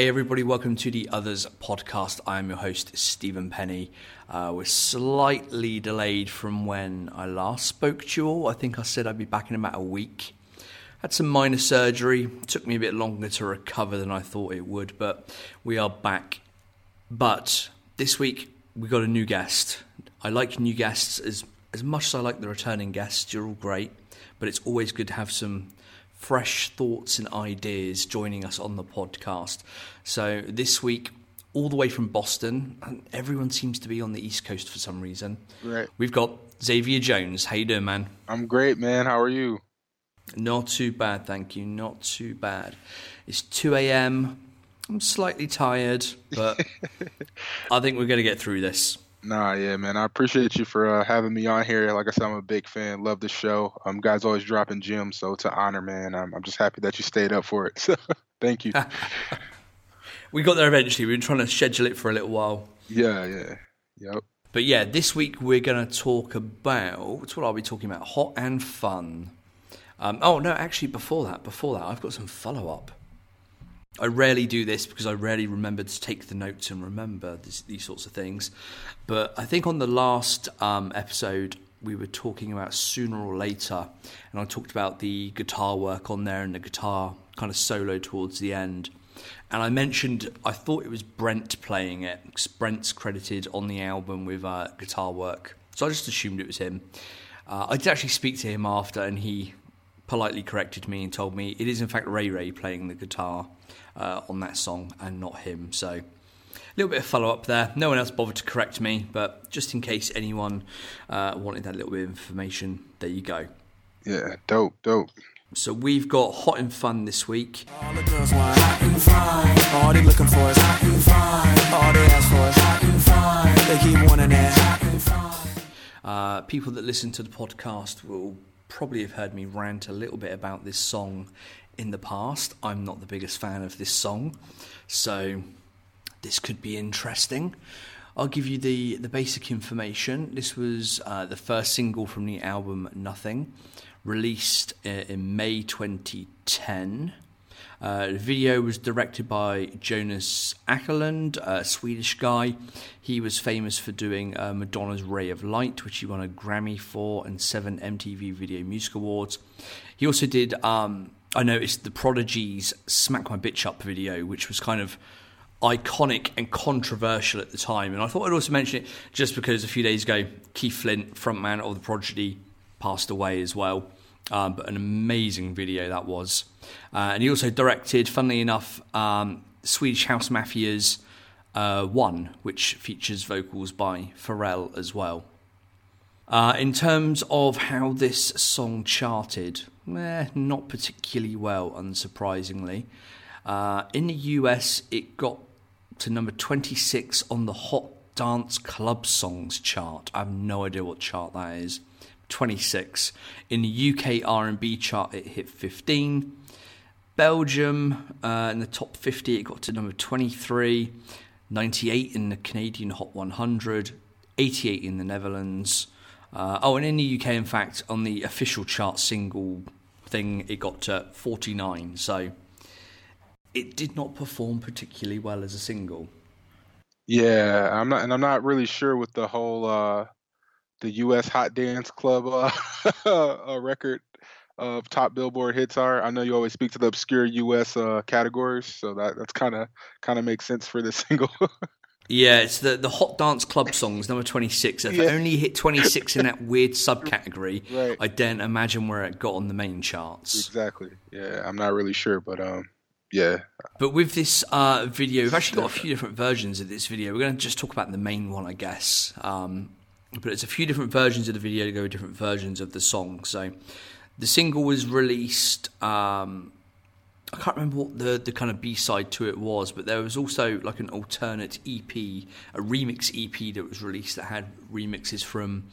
Hey, everybody, welcome to the Otherz podcast. I am your host, Stephen Penny. Uh, we're slightly delayed from when I last spoke to you all. I think I said I'd be back in about a week. Had some minor surgery, took me a bit longer to recover than I thought it would, but we are back. But this week, we got a new guest. I like new guests as, as much as I like the returning guests, you're all great, but it's always good to have some fresh thoughts and ideas joining us on the podcast. So this week, all the way from Boston, and everyone seems to be on the East Coast for some reason. Right. We've got Xavier Jones. How you doing, man? I'm great, man. How are you? Not too bad, thank you. Not too bad. It's 2 a.m. I'm slightly tired, but I think we're going to get through this. Nah, yeah, man. I appreciate you for uh, having me on here. Like I said, I'm a big fan. Love the show. Um, guys always dropping gems, so it's an honor, man. I'm, I'm just happy that you stayed up for it. So, thank you. we got there eventually. We've been trying to schedule it for a little while. Yeah, yeah, yep. But yeah, this week we're going to talk about what are we talking about? Hot and fun. Um, oh no, actually, before that, before that, I've got some follow up. I rarely do this because I rarely remember to take the notes and remember this, these sorts of things. But I think on the last um, episode, we were talking about sooner or later, and I talked about the guitar work on there and the guitar kind of solo towards the end. And I mentioned I thought it was Brent playing it because Brent's credited on the album with uh, guitar work, so I just assumed it was him. Uh, I did actually speak to him after, and he politely corrected me and told me it is in fact Ray Ray playing the guitar uh, on that song and not him. So a little bit of follow up there. No one else bothered to correct me, but just in case anyone uh, wanted that little bit of information, there you go. Yeah, dope, dope. So we've got hot and fun this week. All the girls want hot and fine. All they looking for is hot and fine. All they ask for is hot and fine. They keep wanting that hot and fine. Uh, people that listen to the podcast will probably have heard me rant a little bit about this song in the past. I'm not the biggest fan of this song, so this could be interesting. I'll give you the, the basic information. This was uh, the first single from the album Nothing, released uh, in May 2010. Uh, the video was directed by Jonas Åkerlund, a Swedish guy. He was famous for doing uh, Madonna's Ray of Light, which he won a Grammy for, and seven MTV Video Music Awards. He also did, um, I noticed, the Prodigy's Smack My Bitch Up video, which was kind of iconic and controversial at the time. And I thought I'd also mention it just because a few days ago, Keith Flint, frontman of the Prodigy, passed away as well. Um, but an amazing video that was. Uh, and he also directed, funnily enough, um, Swedish House Mafia's uh, One, which features vocals by Pharrell as well. Uh, in terms of how this song charted, eh, not particularly well, unsurprisingly. Uh, in the US, it got to number 26 on the Hot Dance Club Songs chart. I have no idea what chart that is. 26. In the UK R&B chart, it hit 15. Belgium, uh, in the top 50, it got to number 23. 98 in the Canadian Hot 100. 88 in the Netherlands. Uh, oh, and in the UK, in fact, on the official chart single thing, it got to 49. So it did not perform particularly well as a single. Yeah, I'm not, and I'm not really sure with the whole uh, the U.S. Hot Dance Club uh, uh, record of top Billboard hits are. I know you always speak to the obscure U.S. Uh, categories, so that that's kind of kind of makes sense for this single. Yeah, it's the, the Hot Dance Club songs, number 26. If Yeah. it only hit 26 in that weird subcategory, Right. I daren't imagine where it got on the main charts. exactly. Yeah, I'm not really sure, but um, yeah, But with this uh, video, we've actually got a few different versions of this video. We're going to just talk about the main one, I guess. Um, but it's a few different versions of the video to go with different versions of the song. So the single was released. Um, I can't remember what the, the kind of B side to it was, but there was also like an alternate EP, a remix EP that was released that had remixes from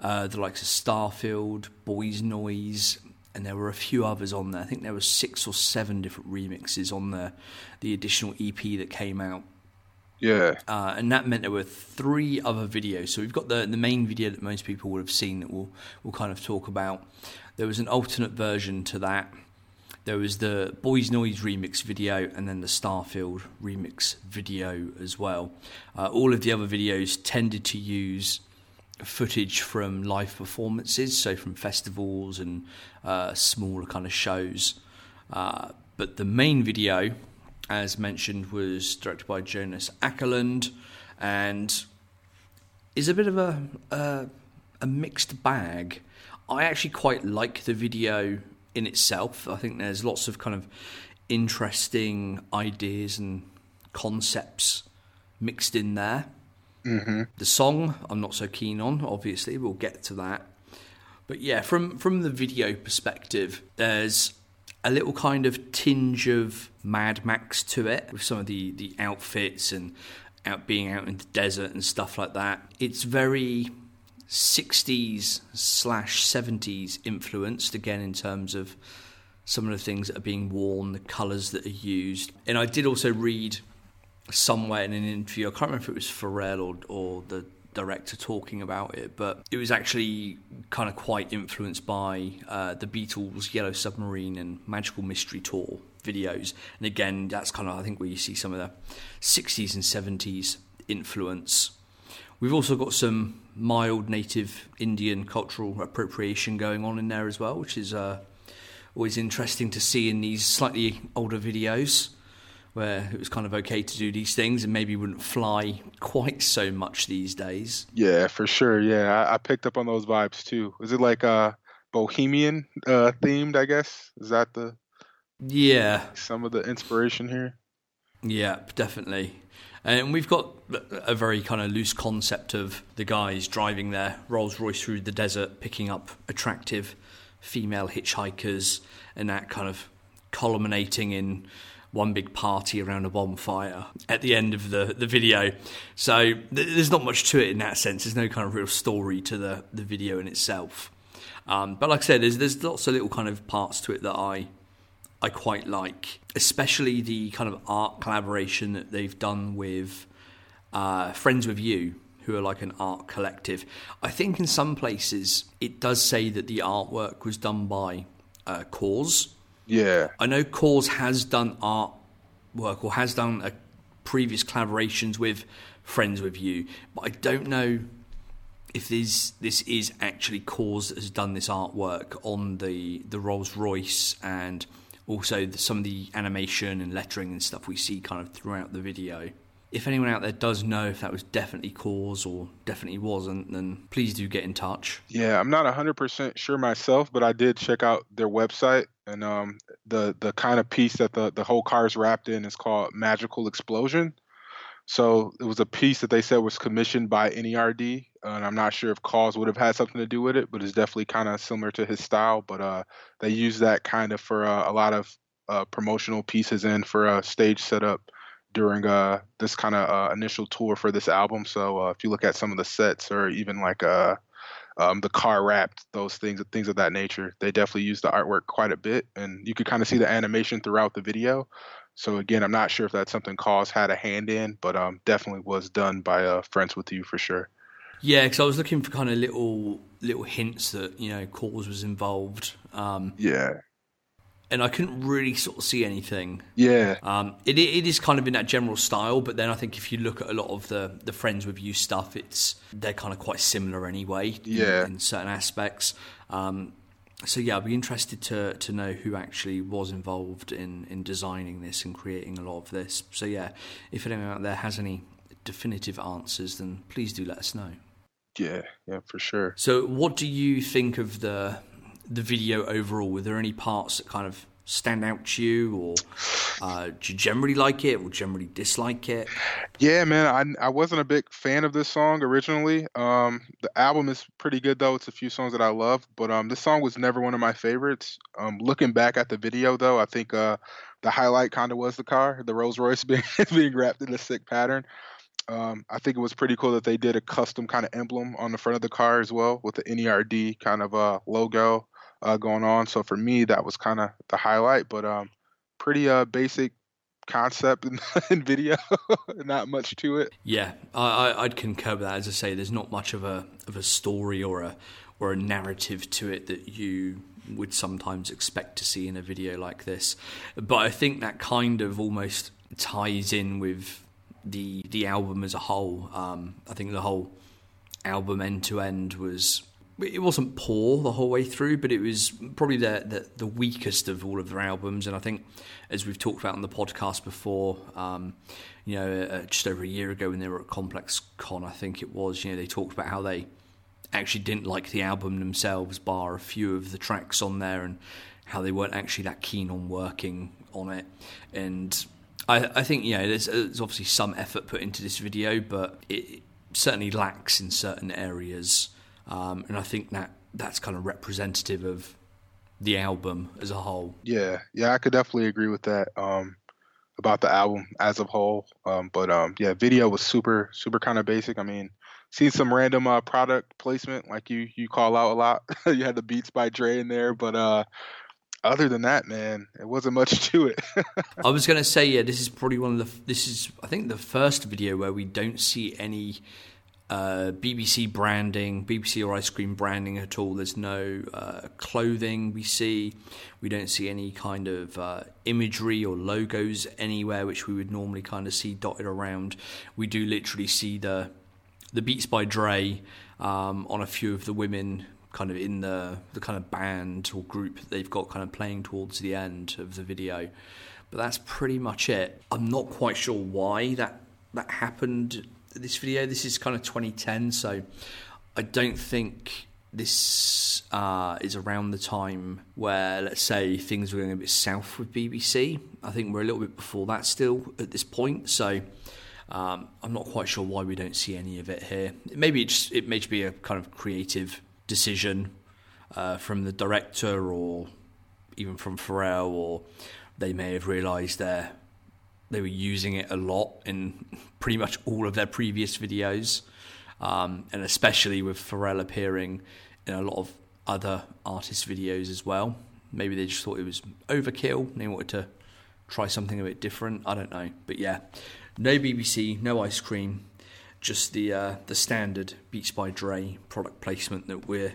uh, the likes of Starsmith, Boys Noize, and there were a few others on there. I think there were six or seven different remixes on the the additional EP that came out. yeah, Uh, and that meant there were three other videos. So we've got the the main video that most people would have seen that we'll we'll kind of talk about. There was an alternate version to that. There was the Boys Noize remix video and then the Starsmith remix video as well. Uh, all of the other videos tended to use footage from live performances, so from festivals and uh, smaller kind of shows. Uh, but the main video, as mentioned, was directed by Jonas Åkerlund and is a bit of a, a, a mixed bag. I actually quite like the video in itself. I think there's lots of kind of interesting ideas and concepts mixed in there. Mm-hmm. The song I'm not so keen on. Obviously, we'll get to that. But yeah, from from the video perspective, there's a little kind of tinge of Mad Max to it with some of the the outfits and out being out in the desert and stuff like that. It's very 60s slash 70s influenced again in terms of some of the things that are being worn, the colours that are used. And I did also read somewhere in an interview, I can't remember if it was Pharrell or, or the director talking about it, but it was actually kind of quite influenced by uh, the Beatles' Yellow Submarine and Magical Mystery Tour videos. And again, that's kind of, I think, where you see some of the 60s and 70s influence. We've also got some mild native Indian cultural appropriation going on in there as well, which is uh, always interesting to see in these slightly older videos where it was kind of okay to do these things and maybe wouldn't fly quite so much these days. Yeah, for sure. Yeah, I, I picked up on those vibes too. Is it like uh bohemian uh themed, I guess? Is that the Yeah, some of the inspiration here? yeah, definitely. And we've got a very kind of loose concept of the guys driving their Rolls Royce through the desert, picking up attractive female hitchhikers, and that kind of culminating in one big party around a bonfire at the end of the, the video. So th- there's not much to it in that sense. There's no kind of real story to the, the video in itself. Um, but like I said, there's there's lots of little kind of parts to it that I I quite like, especially the kind of art collaboration that they've done with uh, Friends with You, who are like an art collective. I think in some places it does say that the artwork was done by uh, KAWS. Yeah. I know KAWS has done art work or has done a previous collaborations with Friends with You, but I don't know if this this is actually KAWS that has done this artwork on the the Rolls Royce and also some of the animation and lettering and stuff we see kind of throughout the video. If anyone out there does know if that was definitely KAWS or definitely wasn't, then please do get in touch. Yeah, I'm not 100% sure myself, but I did check out their website and um the the kind of piece that the the whole car is wrapped in is called Magical Explosion. So it was a piece that they said was commissioned by NERD, and I'm not sure if KAWS would have had something to do with it, but it's definitely kind of similar to his style. But uh, they use that kind of for uh, a lot of uh, promotional pieces and for a stage setup during uh, this kind of uh, initial tour for this album. So uh, if you look at some of the sets or even like uh, um, the car wrapped, those things, things of that nature, they definitely use the artwork quite a bit, and you could kind of see the animation throughout the video. So again, I'm not sure if that's something KAWS had a hand in, but um, definitely was done by uh, Friends with You for sure. Yeah, because I was looking for kind of little little hints that you know KAWS was involved, um, Yeah, and I couldn't really sort of see anything. yeah, Um, it it is kind of in that general style, but then I think if you look at a lot of the the Friends with You stuff, it's they're kind of quite similar anyway. in- Yeah. in, certain aspects. Um, so yeah, I'd be interested to to know who actually was involved in in designing this and creating a lot of this. So yeah, if anyone out there has any definitive answers, then please do let us know. Yeah, yeah, for sure. So, what do you think of the the video overall? Were there any parts that kind of stand out to you, or uh, do you generally like it, or generally dislike it? Yeah, man, I I wasn't a big fan of this song originally. Um, the album is pretty good though. It's a few songs that I love, but um, this song was never one of my favorites. Um, looking back at the video though, I think uh, the highlight kind of was the car, the Rolls Royce being being wrapped in a sick pattern. Um, I think it was pretty cool that they did a custom kind of emblem on the front of the car as well with the NERD kind of uh, logo uh, going on. So for me, that was kind of the highlight. But um, pretty uh, basic concept in, in video, not much to it. Yeah, I, I, I'd concur with that. As I say, there's not much of a of a story or a or a narrative to it that you would sometimes expect to see in a video like this. But I think that kind of almost ties in with the the album as a whole. Um, I think the whole album end to end was it wasn't poor the whole way through, but it was probably the, the, the weakest of all of their albums. And I think, as we've talked about on the podcast before, um, you know, uh, just over a year ago when they were at Complex Con, I think it was, you know, they talked about how they actually didn't like the album themselves, bar a few of the tracks on there, and how they weren't actually that keen on working on it. And I, I think, you know, there's, there's obviously some effort put into this video, but it certainly lacks in certain areas. Um, and I think that that's kind of representative of the album as a whole. Yeah, yeah, I could definitely agree with that um, about the album as a whole. Um, but um, yeah, video was super, super kind of basic. I mean, seen some random uh, product placement like you you call out a lot. you had the Beats by Dre in there, but uh, other than that, man, it wasn't much to it. I was gonna say, yeah, this is probably one of the. This is, I think, the first video where we don't see any uh, BBC branding, BBC or ice cream branding at all. There's no uh, clothing we see. We don't see any kind of uh, imagery or logos anywhere, which we would normally kind of see dotted around. We do literally see the the Beats by Dre um, on a few of the women kind of in the the kind of band or group that they've got kind of playing towards the end of the video. But that's pretty much it. I'm not quite sure why that that happened this video. This is kind of 2010, so I don't think this uh, is around the time where, let's say, things were going a bit south with BBC. I think we're a little bit before that still at this point, so um, I'm not quite sure why we don't see any of it here. Maybe it, just, it may just be a kind of creative decision uh, from the director or even from Pharrell, or they may have realised they're they were using it a lot in pretty much all of their previous videos, um, and especially with Pharrell appearing in a lot of other artists' videos as well. Maybe they just thought it was overkill. and They wanted to try something a bit different. I don't know, but yeah, no BBC, no ice cream, just the uh, the standard Beats by Dre product placement that we're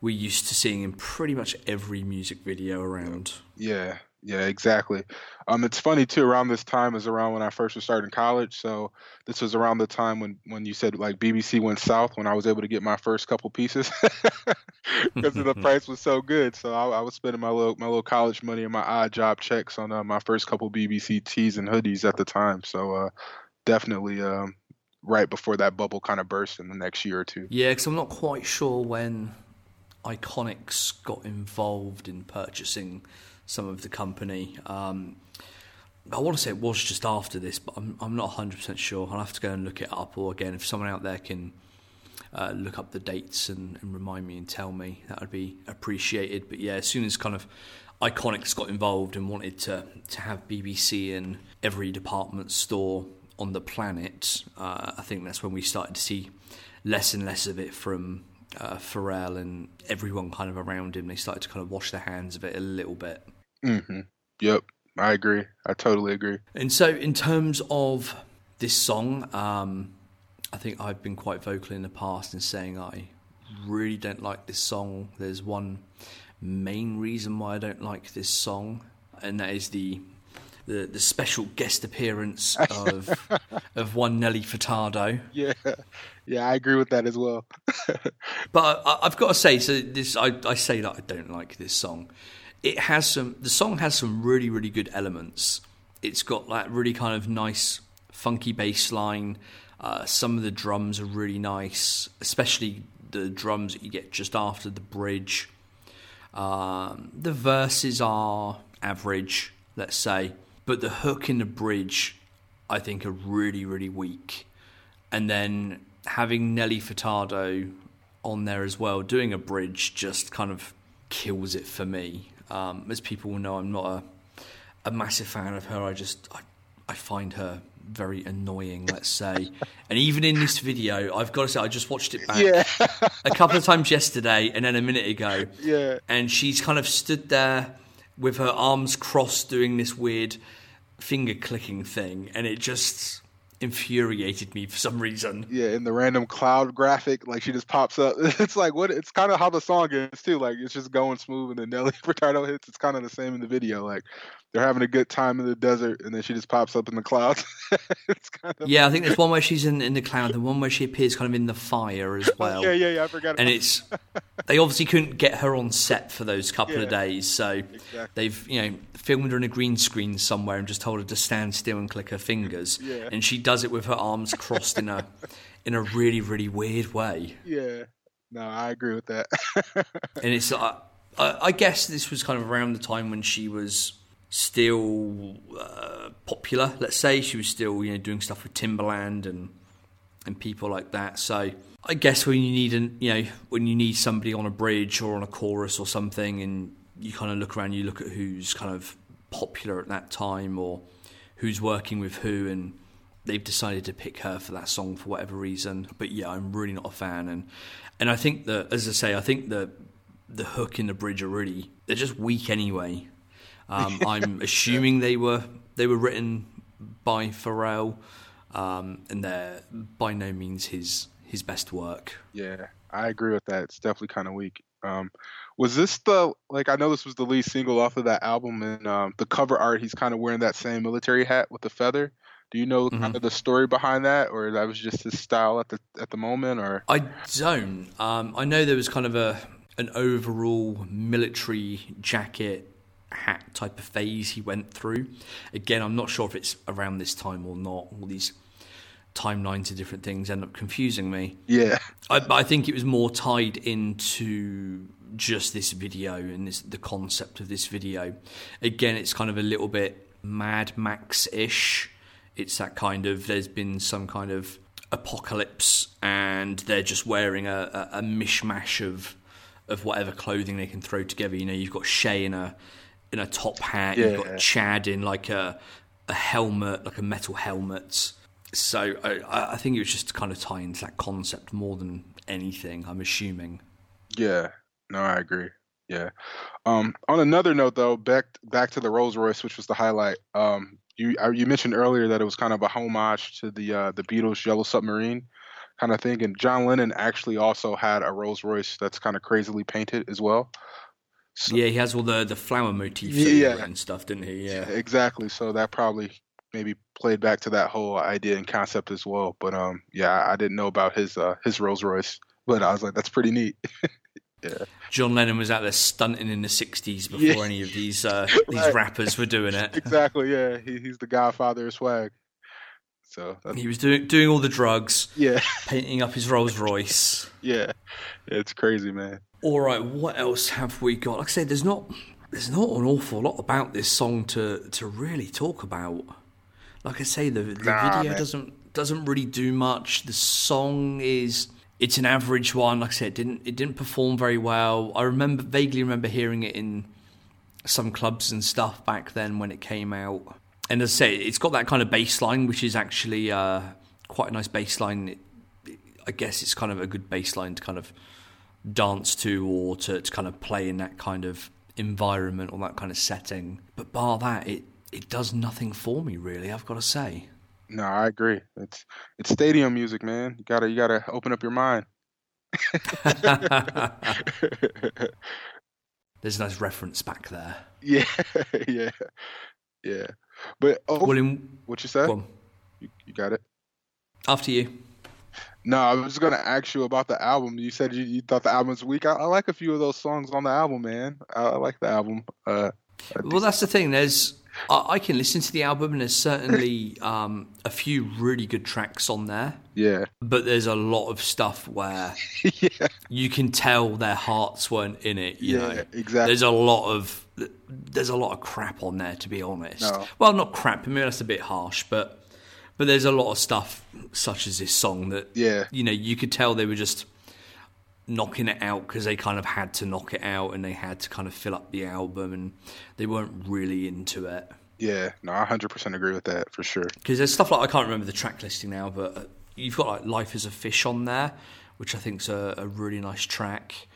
we're used to seeing in pretty much every music video around. Yeah, yeah, exactly. Um, it's funny too. Around this time is around when I first was starting college. So this was around the time when when you said like BBC went south when I was able to get my first couple pieces because the price was so good. So I, I, was spending my little my little college money and my odd job checks on uh, my first couple BBC tees and hoodies at the time. So uh, definitely um, right before that bubble kind of burst in the next year or two. Yeah, because I'm not quite sure when Iconix got involved in purchasing some of the company. Um, I want to say it was just after this, but I'm, I'm not 100% sure. I'll have to go and look it up. Or again, if someone out there can uh, look up the dates and, and, remind me and tell me, that would be appreciated. But yeah, as soon as kind of Iconix got involved and wanted to, to have BBC in every department store on the planet, uh, I think that's when we started to see less and less of it from uh, Pharrell and everyone kind of around him. They started to kind of wash their hands of it a little bit. Mm-hmm. Yep, I agree. I totally agree. And so, in terms of this song, um, I think I've been quite vocal in the past in saying I really don't like this song. There's one main reason why I don't like this song, and that is the the, the special guest appearance of of one Nelly Furtado. Yeah, yeah, I agree with that as well. but I, have got to say, so this I, I say that I don't like this song. It has some. The song has some really really good elements. It's got that really kind of nice funky bass line. Uh, some of the drums are really nice, especially the drums that you get just after the bridge. Um, the verses are average, let's say, but the hook in the bridge, I think, are really, really weak. And then having Nelly Furtado on there as well, doing a bridge, just kind of kills it for me. Um, as people will know, I'm not a a massive fan of her. I just I, I find her very annoying, let's say. and even in this video, I've got to say, I just watched it back yeah. a couple of times yesterday and then a minute ago. Yeah. And she's kind of stood there with her arms crossed doing this weird finger clicking thing. And it just, infuriated me for some reason. Yeah, in the random cloud graphic, like she just pops up. It's like what? It's kind of how the song is too. Like it's just going smooth, and then Nelly Furtado hits. It's kind of the same in the video. Like they're having a good time in the desert, and then she just pops up in the clouds. it's kind of yeah. I think there's one where she's in in the cloud, and one where she appears kind of in the fire as well. yeah, yeah, yeah. I forgot. And it's they obviously couldn't get her on set for those couple yeah, of days, so exactly. they've you know filmed her in a green screen somewhere and just told her to stand still and click her fingers, yeah. and she does it with her arms crossed in a in a really really weird way. Yeah, no, I agree with that. and it's uh, I, I guess this was kind of around the time when she was still uh, popular. Let's say she was still you know doing stuff with Timbaland and and people like that. So I guess when you need an you know when you need somebody on a bridge or on a chorus or something, and you kind of look around, you look at who's kind of popular at that time or who's working with who, and they've decided to pick her for that song for whatever reason. But yeah, I'm really not a fan, and and I think that as I say, I think the the hook in the bridge are really they're just weak anyway. Um, I'm assuming they were they were written by Pharrell, um, and they're by no means his his best work. Yeah, I agree with that. It's definitely kind of weak. Um, was this the like? I know this was the lead single off of that album, and um, the cover art. He's kind of wearing that same military hat with the feather. Do you know mm-hmm. kind of the story behind that, or that was just his style at the at the moment? Or I don't. Um, I know there was kind of a an overall military jacket hat type of phase he went through. Again, I'm not sure if it's around this time or not. All these timelines of different things end up confusing me. Yeah. I, I think it was more tied into just this video and this, the concept of this video. Again, it's kind of a little bit Mad Max ish. It's that kind of, there's been some kind of apocalypse and they're just wearing a, a, a mishmash of of whatever clothing they can throw together. You know, you've got Shay in a in a top hat, yeah. you've got Chad in like a a helmet, like a metal helmet so I, I think it was just to kind of tie into that concept more than anything. I'm assuming. Yeah. No, I agree. Yeah. Um, on another note, though, back back to the Rolls Royce, which was the highlight. Um, you uh, you mentioned earlier that it was kind of a homage to the uh, the Beatles' Yellow Submarine kind of thing, and John Lennon actually also had a Rolls Royce that's kind of crazily painted as well. So, yeah, he has all the the flower motifs yeah, and stuff, didn't he? Yeah, exactly. So that probably maybe played back to that whole idea and concept as well. But um, yeah, I didn't know about his uh, his Rolls Royce, but I was like, that's pretty neat. yeah. John Lennon was out there stunting in the '60s before yeah. any of these uh, these right. rappers were doing it. exactly. Yeah, he, he's the Godfather of swag. So he was doing doing all the drugs. Yeah, painting up his Rolls Royce. yeah, it's crazy, man. All right, what else have we got? Like I said, there's not there's not an awful lot about this song to to really talk about like I say, the, the nah, video man. doesn't doesn't really do much. The song is it's an average one. Like I said, it didn't it didn't perform very well. I remember vaguely remember hearing it in some clubs and stuff back then when it came out. And as I say, it's got that kind of baseline, which is actually uh, quite a nice bass line. It, it, I guess it's kind of a good baseline to kind of dance to or to, to kind of play in that kind of environment or that kind of setting. But bar that, it it does nothing for me really. I've got to say. No, I agree. It's it's stadium music, man. You gotta you gotta open up your mind. There's a nice reference back there. Yeah, yeah, yeah. But oh, well, in, what you said? You, you got it. After you. No, I was going to ask you about the album. You said you, you thought the album's weak. I, I, like a few of those songs on the album, man. I, I like the album. Uh, well, that's the thing. There's I, I can listen to the album, and there's certainly um, a few really good tracks on there. Yeah. But there's a lot of stuff where yeah. you can tell their hearts weren't in it. You yeah, know? exactly. There's a lot of there's a lot of crap on there, to be honest. No. Well, not crap. I mean, that's a bit harsh, but but there's a lot of stuff such as this song that yeah, you know, you could tell they were just knocking it out because they kind of had to knock it out and they had to kind of fill up the album and they weren't really into it. Yeah, no, I 100% agree with that for sure. Because there's stuff like I can't remember the track listing now, but uh, you've got like "Life Is a Fish" on there, which I think's a, a really nice track.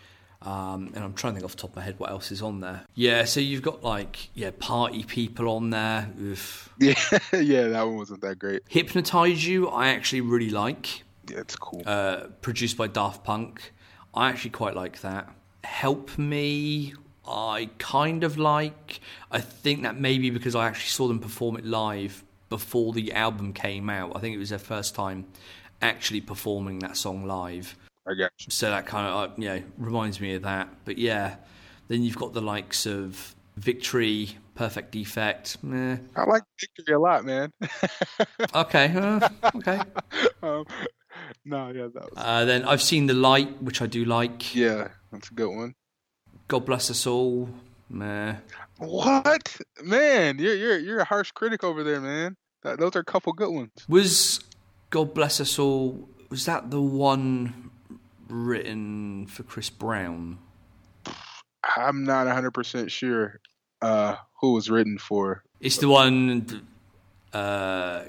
Um, and I'm trying to think off the top of my head what else is on there. Yeah, so you've got like yeah, party people on there. Oof. Yeah, yeah, that one wasn't that great. Hypnotize you, I actually really like. Yeah, it's cool. Uh, produced by Daft Punk, I actually quite like that. Help Me, I kind of like. I think that maybe because I actually saw them perform it live before the album came out. I think it was their first time actually performing that song live. I you. So that kind of uh, you know reminds me of that. But yeah, then you've got the likes of Victory, Perfect Defect. Meh. I like Victory a lot, man. Okay, uh, okay. um, no, yeah, that was. Uh, then I've seen the light, which I do like. Yeah, that's a good one. God bless us all. Meh. What, man? You're you're you're a harsh critic over there, man. That, those are a couple good ones. Was God bless us all? Was that the one written for Chris Brown? I'm not 100 percent sure uh, who was written for. It's the one. Uh,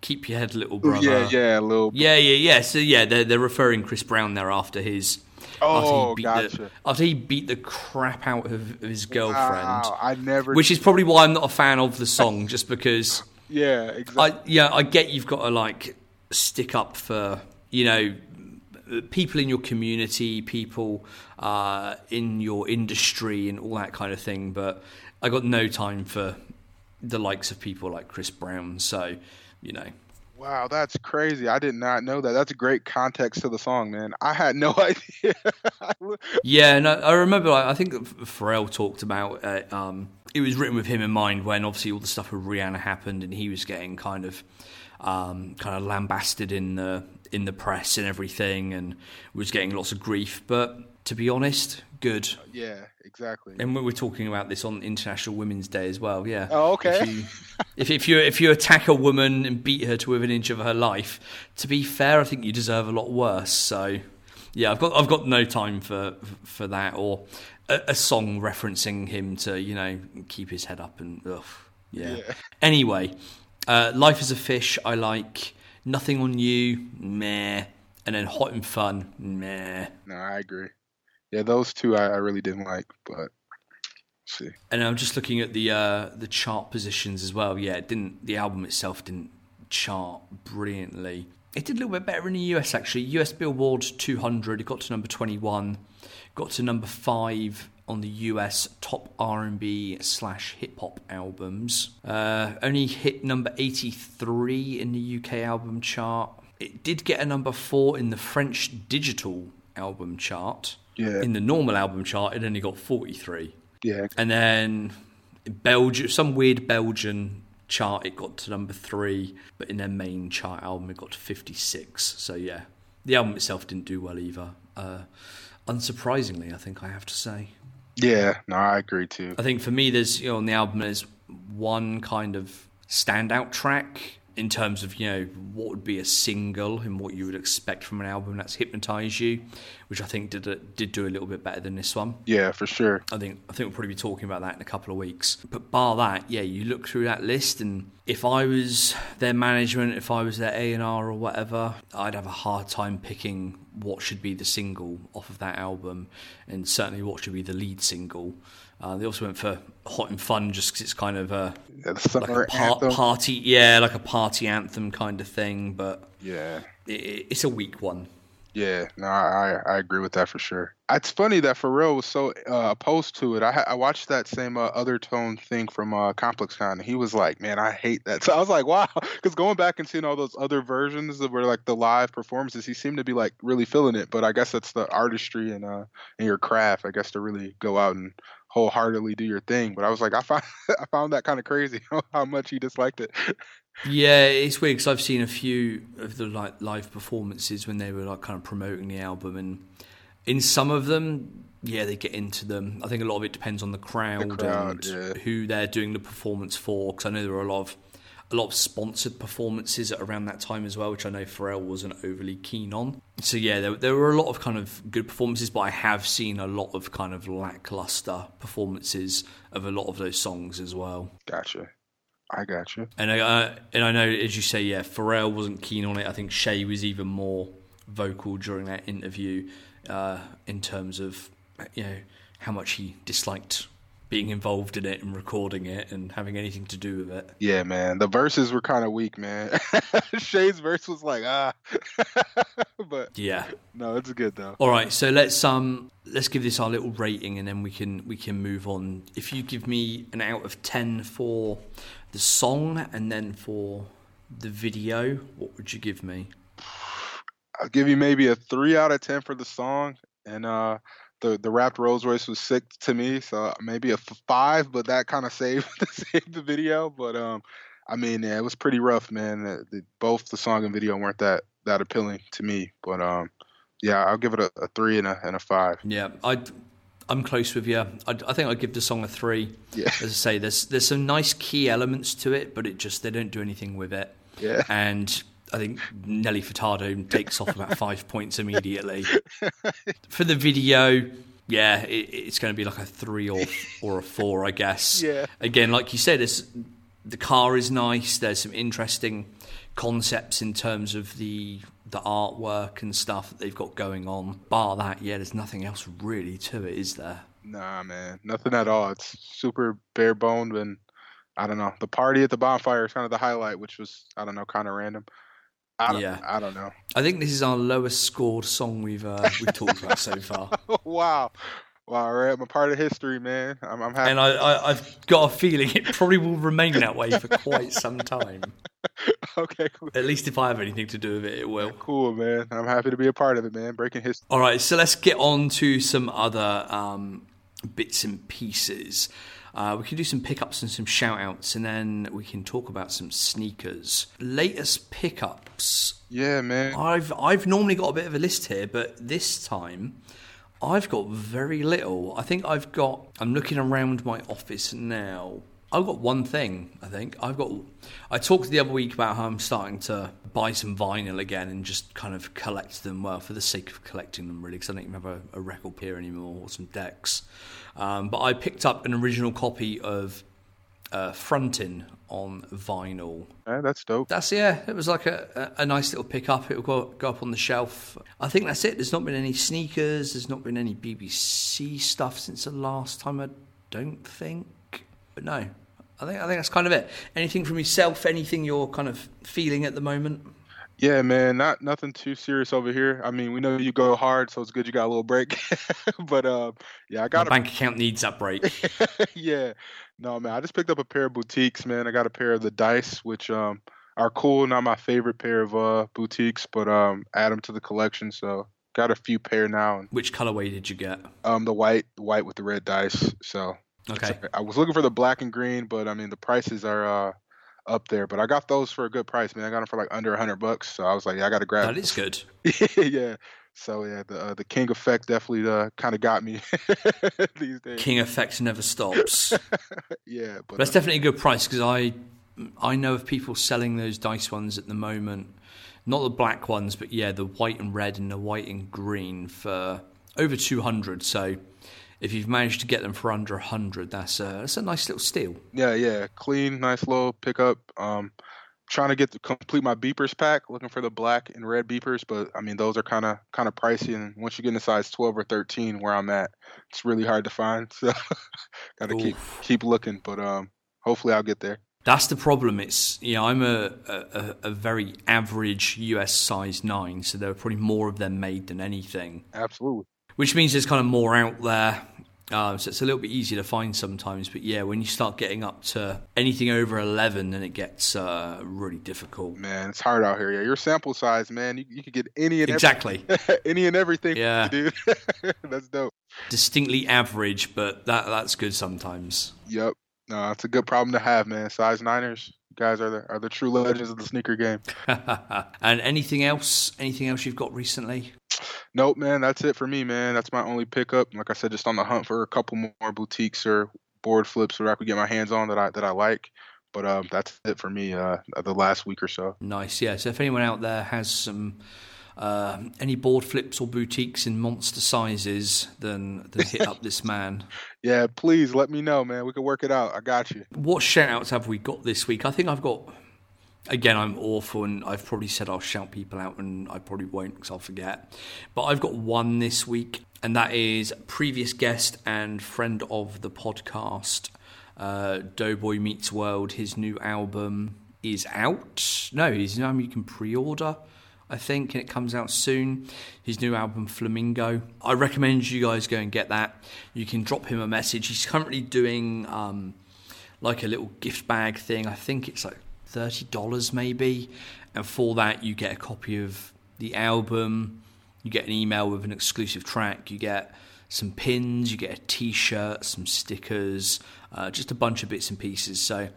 keep your head, little brother. Yeah, yeah, little. Yeah, yeah, yeah. So yeah, they're they're referring Chris Brown there after his Oh, after he beat gotcha. the after he beat the crap out of, of his girlfriend. Wow, I never. Which is probably why I'm not a fan of the song, just because yeah, exactly. I yeah I get you've got to like stick up for you know people in your community, people uh, in your industry, and all that kind of thing. But I got no time for the likes of people like Chris Brown. So you know, Wow, that's crazy. I did not know that. That's great context to the song, man. I had no idea. Yeah, and I remember. Like, I think Pharrell talked about uh, um, it was written with him in mind when obviously all the stuff with Rihanna happened, and he was getting kind of um, kind of lambasted in the in the press and everything, and was getting lots of grief. But to be honest, good. yeah, exactly. And we were talking about this on International Women's Day as well. Yeah. Oh, okay. If you, if, if you if you attack a woman and beat her to within an inch of her life, to be fair, I think you deserve a lot worse. So, yeah, I've got I've got no time for for that or a, a song referencing him to you know keep his head up and ugh, yeah. Yeah. Anyway, uh, Life is a Fish, I like. Nothing on You, meh. And then Hot and Fun, meh. No, I agree. Yeah, those two I, I really didn't like, but see. And I'm just looking at the uh, the chart positions as well. Yeah, it didn't the album itself didn't chart brilliantly. It did a little bit better in the US actually. US Billboard 200, it got to number 21, got to number five on the US top R&B slash hip hop albums. Uh, only hit number 83 in the UK album chart. It did get a number four in the French digital album chart. Yeah. In the normal album chart, it only got 43. Yeah, And then Belgium, some weird Belgian chart, it got to number three, but in their main chart album, it got to 56. So yeah, the album itself didn't do well either. Uh, unsurprisingly, I think I have to say. Yeah. No, I agree too. I think for me, there's you know on the album there's one kind of standout track in terms of you know what would be a single and what you would expect from an album. That's "Hypnotize You," which I think did a, did do a little bit better than this one. Yeah, for sure. I think I think we'll probably be talking about that in a couple of weeks. But bar that, yeah, you look through that list, and if I was their management, if I was their A and R or whatever, I'd have a hard time picking what should be the single off of that album, and certainly what should be the lead single. Uh, they also went for "Hot and Fun" just because it's kind of a like a par- party, yeah, like a party anthem kind of thing. But yeah. it, it's a weak one. Yeah, no, I, I agree with that for sure. It's funny that Pharrell was so uh, opposed to it. I I watched that same uh, OTHERtone thing from uh, Complex Con. And he was like, "Man, I hate that." So I was like, "Wow," because going back and seeing all those other versions of where like the live performances, he seemed to be like really feeling it. But I guess that's the artistry and uh and your craft. I guess to really go out and wholeheartedly do your thing. But I was like, I found I found that kind of crazy how much he disliked it. Yeah, it's weird because I've seen a few of the like live performances when they were like kind of promoting the album, and in some of them, yeah, they get into them. I think a lot of it depends on the crowd, crowd, and yeah. who they're doing the performance for. Because I know there are a lot of a lot of sponsored performances at around that time as well, which I know Pharrell wasn't overly keen on. So yeah, there, there were a lot of kind of good performances, but I have seen a lot of kind of lackluster performances of a lot of those songs as well. Gotcha. I gotcha. And I uh, and I know, as you say, yeah, Pharrell wasn't keen on it. I think Shay was even more vocal during that interview uh, in terms of you know how much he disliked being involved in it and recording it and having anything to do with it. Yeah, man. The verses were kind of weak, man. Shay's verse was like ah, but Yeah. no, it's good though. All right, so let's um let's give this our little rating and then we can we can move on. If you give me an out of 10 for the song and then for the video, what would you give me? I'll give you maybe a three out of ten for the song, and uh, the the wrapped Rolls Royce was sick to me, so maybe a f- five. But that kind of saved saved the video. But um, I mean, yeah, it was pretty rough, man. The, the, both the song and video weren't that that appealing to me. But um, yeah, I'll give it a, a three and a and a five. Yeah, I I'm close with you. I, I think I'd give the song a 3. Yeah. As I say there's there's some nice key elements to it, but it just they don't do anything with it. Yeah. And I think Nelly Furtado takes off about five points immediately. For the video, yeah, it, it's going to be like a three or or a four, I guess. Yeah. Again, like you said, the car is nice. There's some interesting concepts in terms of the the artwork and stuff that they've got going on. Bar that, yeah, there's nothing else really to it, is there? Nah, man, nothing at all. It's super bare boned, and I don't know. The party at the bonfire is kind of the highlight, which was I don't know, kind of random. I don't, Yeah. I don't know. I think this is our lowest scored song we've uh, we've talked about so far. wow, wow, right. I'm a part of history, man. I'm, I'm happy. and I, I, I've got a feeling it probably will remain that way for quite some time. okay, cool. At least if I have anything to do with it, it will. cool, man. I'm happy to be a part of it, man. Breaking history. All right, so let's get on to some other um, bits and pieces. Uh, we can do some pickups and some shout outs, and then we can talk about some sneakers. Latest pickups. Yeah, man. I've I've normally got a bit of a list here, but this time I've got very little. I think I've got. I'm looking around my office now. I've got one thing. I think I've got. I talked the other week about how I'm starting to buy some vinyl again and just kind of collect them. Well, for the sake of collecting them, really, because I don't even have a, a record player anymore or some decks. Um, but I picked up an original copy of uh, Frontin on vinyl Yeah, that's dope. that's yeah. It was like a, a, a nice little pickup. It will go, go up on the shelf. I think that's it. There's not been any sneakers. There's not been any BBC stuff since the last time. I don't think. But no, I think I think that's kind of it. Anything from yourself? Anything you're kind of feeling at the moment? Yeah, man. Not nothing too serious over here. I mean, we know you go hard, so it's good you got a little break. but um, yeah, I My got a bank account needs that break. yeah. No, man. I just picked up a pair of boutiques, man. I got a pair of the dice, which um are cool. Not my favorite pair of uh boutiques, but um add them to the collection. So got a few pair now, and Which colorway did you get? um the white, the white with the red dice. So Okay. I was looking for the black and green, but I mean the prices are uh up there. But I got those for a good price, man. I got them for like under a hundred bucks. So I was like, yeah, I got to grab. That is good. yeah. So yeah, the uh, the King effect definitely uh, kind of got me these days. King effect never stops. Yeah, but That's uh, definitely a good price because I I know of people selling those dice ones at the moment. Not the black ones, but yeah, the white and red and the white and green for over two hundred. So if you've managed to get them for under hundred, that's a that's a nice little steal. yeah, yeah, clean, nice little pickup. Um, trying to get to complete my beepers pack, looking for the black and red beepers, but I mean those are kind of kind of pricey, and once you get in a size twelve or thirteen, where I'm at, it's really hard to find. So got to keep keep looking, but um, hopefully I'll get there. That's the problem. It's you know I'm a, a, a very average US size nine, so there are probably more of them made than anything. Absolutely. Which means there's kind of more out there. Uh, so it's a little bit easier to find sometimes, but yeah, when you start getting up to anything over 11, then it gets uh, really difficult. Man, it's hard out here. Yeah, your sample size, man, you, you could get any and Exactly. any and everything, Yeah. dude. That's dope. Distinctly average, but that that's good sometimes. Yep. No, it's a good problem to have, man. Size Niners, you guys are the are the true legends of the sneaker game. and anything else? Anything else you've got recently? Nope, man. That's it for me, man. That's my only pickup. Like I said, just on the hunt for a couple more boutiques or board flips that I could get my hands on that I that I like. But um, that's it for me. Uh, the last week or so. Nice, yeah. So if anyone out there has some uh, any board flips or boutiques in monster sizes, then then hit up this man. Yeah, please let me know, man. We can work it out. I got you. What shout outs have we got this week? I think I've got again, I'm awful, and I've probably said I'll shout people out, and I probably won't because I'll forget. But I've got one this week, and that is previous guest and friend of the podcast, uh, Doughboy Meets World. His new album is out. No, his album you can pre-order. I think, and it comes out soon. His new album, Flamingo. I recommend you guys go and get that. You can drop him a message. He's currently doing um, like a little gift bag thing. I think it's like thirty dollars maybe, and for that you get a copy of the album. You get an email with an exclusive track. You get some pins. You get a T-shirt, some stickers, uh, just a bunch of bits and pieces. So,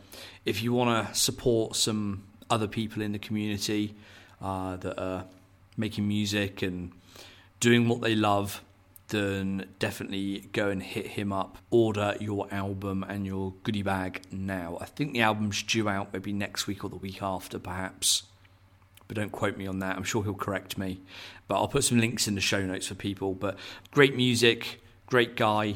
if you want to support some other people in the community uh, that are making music and doing what they love, then definitely go and hit him up. Order your album and your goodie bag now. I think the album's due out maybe next week or the week after, perhaps. But don't quote me on that. I'm sure he'll correct me. But I'll put some links in the show notes for people. But great music, great guy.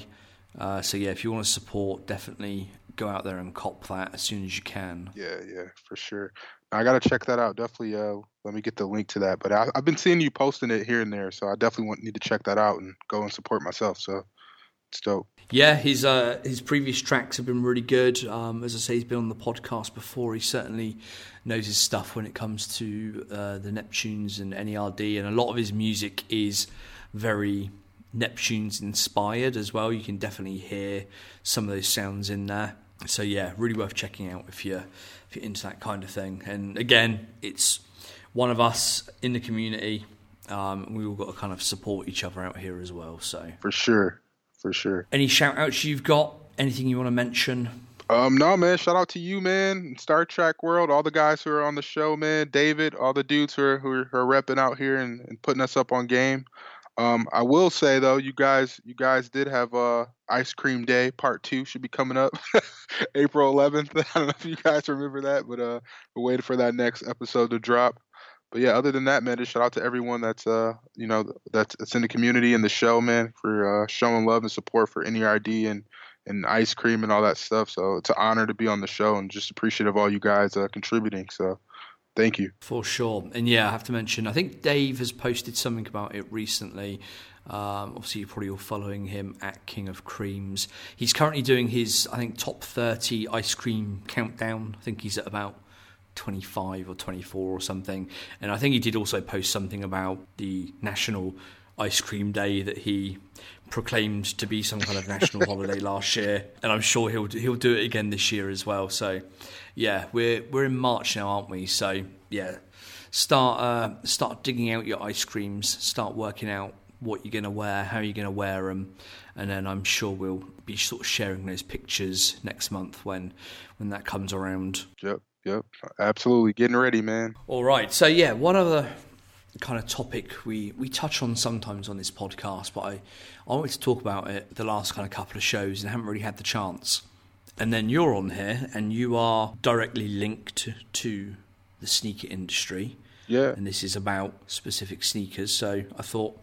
Uh, so yeah, if you want to support, definitely go out there and cop that as soon as you can. Yeah, yeah, for sure. I gotta check that out. Definitely. Uh, let me get the link to that. But I, have been seeing you posting it here and there, so I definitely want need to check that out and go and support myself. So it's dope. Yeah, his uh, his previous tracks have been really good. Um, as I say, he's been on the podcast before. He certainly knows his stuff when it comes to uh, the Neptunes and NERD, and a lot of his music is very Neptunes inspired as well. You can definitely hear some of those sounds in there. So yeah, really worth checking out if you're if you're into that kind of thing. And again, it's one of us in the community. Um, we all got to kind of support each other out here as well. So for sure, for sure. Any shout outs you've got? Anything you want to mention? Um, no, man. Shout out to you, man. Star Trak World, all the guys who are on the show, man. David, all the dudes who are who are, who are repping out here and, and putting us up on game. Um, I will say though, you guys, you guys did have uh, Ice Cream Day Part Two should be coming up April 11th. I don't know if you guys remember that, but uh, we're waiting for that next episode to drop. But yeah, other than that, man, just shout out to everyone that's uh, you know, that's, that's in the community and the show, man, for uh, showing love and support for NERD and and ice cream and all that stuff. So it's an honor to be on the show and just appreciative of all you guys uh, contributing. So Thank you. For sure. And yeah, I have to mention, I think Dave has posted something about it recently. Um, obviously, you're probably all following him at King of Creams. He's currently doing his, I think, top 30 ice cream countdown. I think he's at about 25 or 24 or something. And I think he did also post something about the National Ice Cream Day that he proclaimed to be some kind of national holiday last year, and I'm sure he'll he'll do it again this year as well. So, yeah, we're we're in March now, aren't we? So, yeah, start uh, start digging out your ice creams, start working out what you're going to wear, how you're going to wear them, and then I'm sure we'll be sort of sharing those pictures next month when when that comes around. Yep, yep, absolutely, getting ready, man. All right, so yeah, one other kind of topic we, we touch on sometimes on this podcast, but I, I wanted to talk about it the last kind of couple of shows and I haven't really had the chance. And then you're on here and you are directly linked to the sneaker industry. Yeah. And this is about specific sneakers. So I thought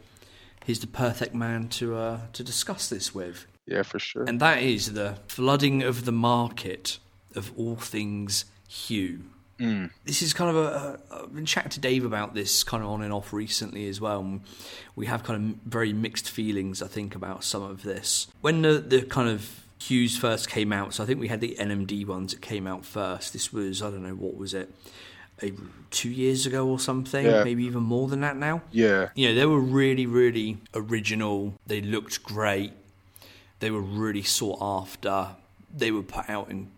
he's the perfect man to uh, to discuss this with. Yeah, for sure. And that is the flooding of the market of all things Hu. Mm. This is kind of a. I've been chatting to Dave about this kind of on and off recently as well. And we have kind of very mixed feelings, I think, about some of this. When the, the kind of Hus first came out, so I think we had the NMD ones that came out first. This was, I don't know, what was it? A, two years ago or something, yeah. maybe even more than that now. Yeah. You know, they were really, really original. They looked great. They were really sought after. They were put out in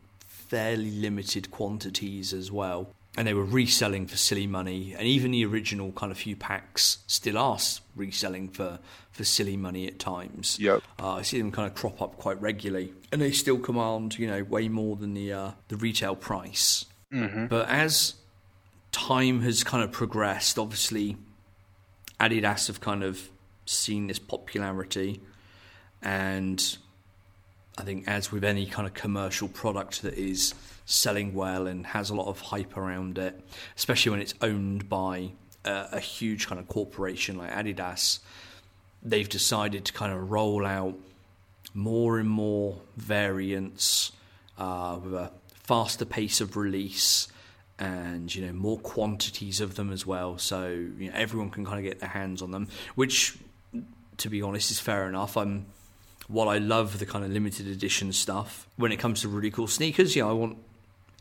fairly limited quantities as well. And they were reselling for silly money, and even the original kind of few packs still are reselling for, for silly money at times. Yep. Uh, I see them kind of crop up quite regularly, and they still command you know way more than the uh, the retail price. Mm-hmm. But as time has kind of progressed, obviously Adidas have kind of seen this popularity, and I think, as with any kind of commercial product that is selling well and has a lot of hype around it, especially when it's owned by a, a huge kind of corporation like Adidas, they've decided to kind of roll out more and more variants uh, with a faster pace of release and you know more quantities of them as well, so you know, everyone can kind of get their hands on them. Which, to be honest, is fair enough. I'm while I love the kind of limited edition stuff, when it comes to really cool sneakers, yeah, I want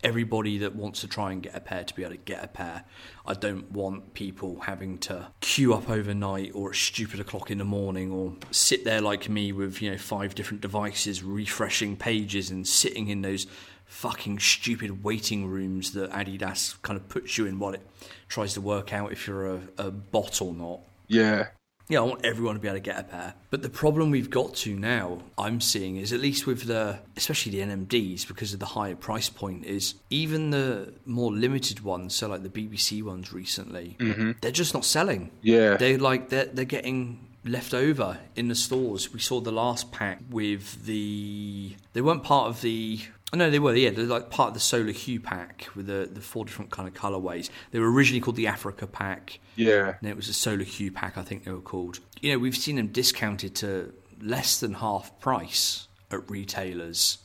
everybody that wants to try and get a pair to be able to get a pair. I don't want people having to queue up overnight or at stupid o'clock in the morning or sit there like me with, you know, five different devices refreshing pages and sitting in those fucking stupid waiting rooms that Adidas kind of puts you in while it tries to work out if you're a, a bot or not. Yeah. Yeah, I want everyone to be able to get a pair. But the problem we've got to now, I'm seeing, is at least with the, especially the NMDs, because of the higher price point, is even the more limited ones, so like the BBC ones recently, mm-hmm. they're just not selling. Yeah. They're like, they're, they're getting left over in the stores. We saw the last pack with the, they weren't part of the no, they were. Yeah, they're like part of the Solar Hu pack with the the four different kind of colorways. They were originally called the Africa pack. Yeah. And it was the Solar Hu pack, I think they were called. You know, we've seen them discounted to less than half price at retailers.